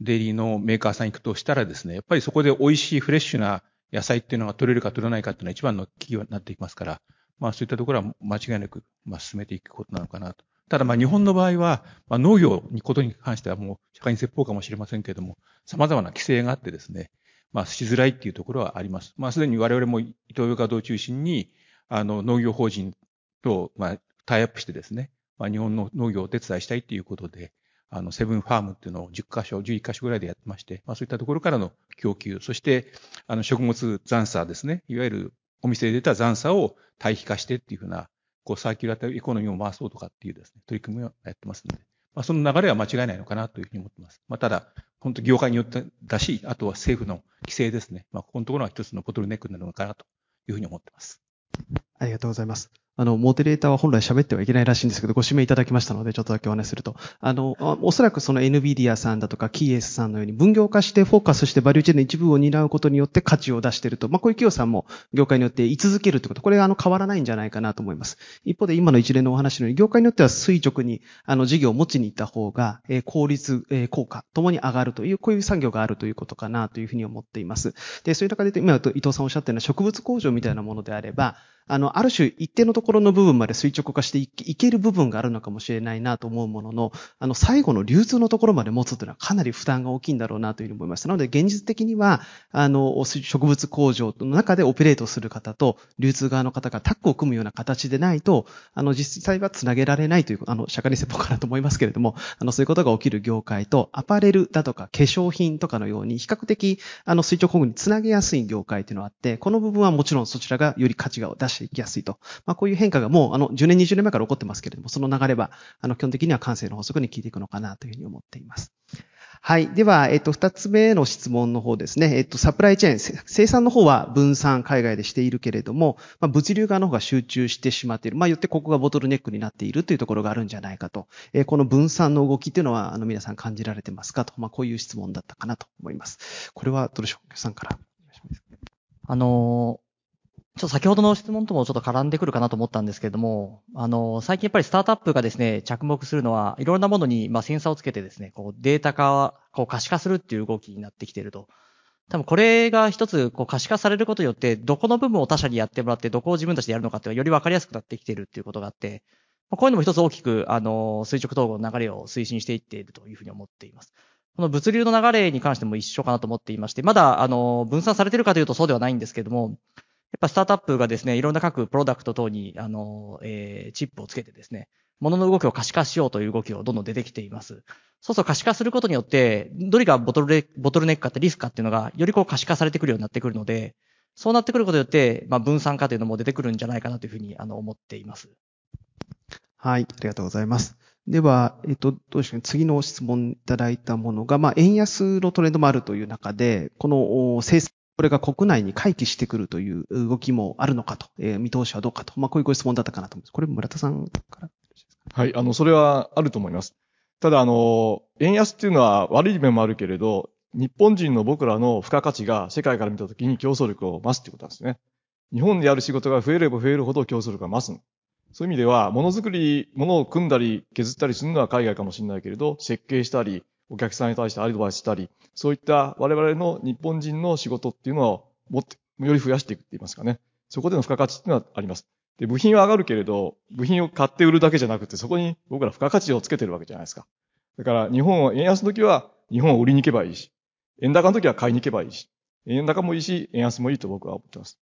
デイリーのメーカーさん行くとしたらですね、やっぱりそこで美味しいフレッシュな野菜っていうのが取れるか取れないかっていうのは一番のキーになっていきますから、まあそういったところは間違いなく、まあ進めていくことなのかなと。ただまあ日本の場合は、まあ農業にことに関してはもう社会に説法かもしれませんけれども、様々な規制があってですね、まあしづらいっていうところはあります。まあすでに我々も伊藤洋華堂を中心に、あの農業法人と、まあタイアップしてですね、まあ日本の農業をお手伝いしたいということで、あの、セブンファームっていうのを10箇所、11箇所ぐらいでやってまして、まあそういったところからの供給、そして、あの、食物残渣ですね。いわゆるお店で出た残渣を堆肥化してっていうふうな、こう、サーキュラーエコノミーを回そうとかっていうですね、取り組みをやってますので、まあその流れは間違いないのかなというふうに思ってます。まあただ、本当業界によってだし、あとは政府の規制ですね。まあここのところは一つのボトルネックになるのかなというふうに思ってます。ありがとうございます。あの、モデレーターは本来喋ってはいけないらしいんですけど、ご指名いただきましたので、ちょっとだけお話しすると。あの、おそらくその NVIDIA さんだとか、キーエスさんのように分業化してフォーカスしてバリューチェーンの一部を担うことによって価値を出していると。まあ、こういう企業さんも業界によって居続けるということ、これはあの変わらないんじゃないかなと思います。一方で今の一連のお話のように、業界によっては垂直にあの事業を持ちに行った方が、え効率、え効果ともに上がるという、こういう産業があるということかなというふうに思っています。で、そういう中で、今伊藤さんおっしゃったような植物工場みたいなものであれば、あの、ある種一定のところの部分まで垂直化していける部分があるのかもしれないなと思うものの、あの、最後の流通のところまで持つというのはかなり負担が大きいんだろうなというふうに思いました。なので、現実的には、あの、植物工場の中でオペレートする方と、流通側の方がタッグを組むような形でないと、あの、実際はつなげられないという、あの、社会に説法かなと思いますけれども、あの、そういうことが起きる業界と、アパレルだとか化粧品とかのように、比較的、あの、垂直保護につなげやすい業界というのがあって、この部分はもちろんそちらがより価値を出していきやすいと。まあ、こういう変化がもう、あの、10年、20年前から起こってますけれども、その流れは、あの、基本的には感性の法則に効いていくのかなというふうに思っています。はい。では、えっと、二つ目の質問の方ですね。えっと、サプライチェーン、生産の方は分散海外でしているけれども、まあ、物流側の方が集中してしまっている。まあ、よってここがボトルネックになっているというところがあるんじゃないかと。えーこの分散の動きというのは、あの、皆さん感じられてますかと。まあ、こういう質問だったかなと思います。これはどうでしょう？さんから。あのーちょっと先ほどの質問ともちょっと絡んでくるかなと思ったんですけれども、あの最近やっぱりスタートアップがですね、着目するのは、いろんなものに、まあ、センサーをつけてですね、こう、データ化、こう、可視化するっていう動きになってきていると。多分これが一つ、こう、可視化されることによって、どこの部分を他社にやってもらって、どこを自分たちでやるのかっていうのがより分かりやすくなってきているっていうことがあって、まあこういうのも一つ大きく、あの垂直統合の流れを推進していっているというふうに思っています。この物流の流れに関しても一緒かなと思っていまして、まだ、あの、分散されているかというとそうではないんですけれども、やっぱスタートアップがですね、いろんな各プロダクト等に、あの、えーチップをつけてですね、物の動きを可視化しようという動きをどんどん出てきています。そうそう可視化することによって、どれがボトルレボトルネックかってリスクかっていうのが、よりこう可視化されてくるようになってくるので、そうなってくることによって、まあ分散化というのも出てくるんじゃないかなというふうに、あの、思っています。はい、ありがとうございます。では、えっと、どうでしょうね。次の質問いただいたものが、まあ、円安のトレンドもあるという中で、このお生産、これが国内に回帰してくるという動きもあるのかと、えー見通しはどうかと、まあ、こういうご質問だったかなと思います。これ、村田さんから。はい、あの、それはあると思います。ただ、あの、円安っていうのは悪い面もあるけれど、日本人の僕らの付加価値が世界から見たときに競争力を増すってことなんですね。日本でやる仕事が増えれば増えるほど競争力が増す。そういう意味では、ものづくり、ものを組んだり削ったりするのは海外かもしれないけれど、設計したり、お客さんに対してアドバイスしたり、そういった我々の日本人の仕事っていうのをもって、より増やしていくって言いますかね。そこでの付加価値っていうのはあります。で、部品は上がるけれど、部品を買って売るだけじゃなくて、そこに僕ら付加価値をつけてるわけじゃないですか。だから、日本は、円安の時は日本を売りに行けばいいし、円高の時は買いに行けばいいし、円高もいいし、円安もいいと僕は思ってます。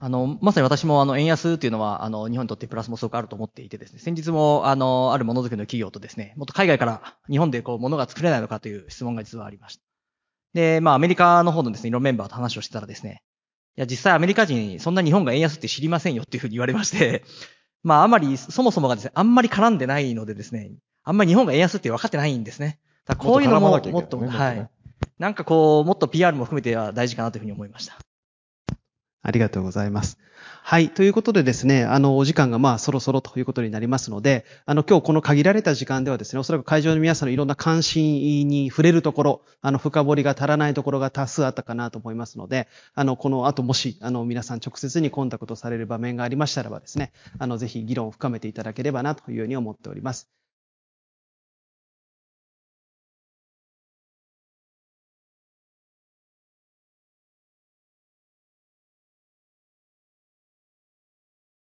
あの、まさに私もあの、円安っていうのは、あの、日本にとってプラスもすごくあると思っていてですね、先日も、あの、あるものづくりの企業とですね、もっと海外から日本でこう、物が作れないのかという質問が実はありました。で、まあ、アメリカの方のですね、いろんなメンバーと話をしてたらですね、いや、実際アメリカ人、そんな日本が円安って知りませんよっていうふうに言われまして、まあ、あんまり、そもそもがですね、あんまり絡んでないのでですね、あんまり日本が円安って分かってないんですね。だこういうのも、もっとはい。なんかこう、もっと PR も含めては大事かなというふうに思いました。ありがとうございます。はい。ということでですね、あの、お時間がまあそろそろということになりますので、あの、今日この限られた時間ではですね、おそらく会場の皆さんのいろんな関心に触れるところ、あの、深掘りが足らないところが多数あったかなと思いますので、あの、この後もし、あの、皆さん直接にコンタクトされる場面がありましたらばですね、あの、ぜひ議論を深めていただければなというように思っております。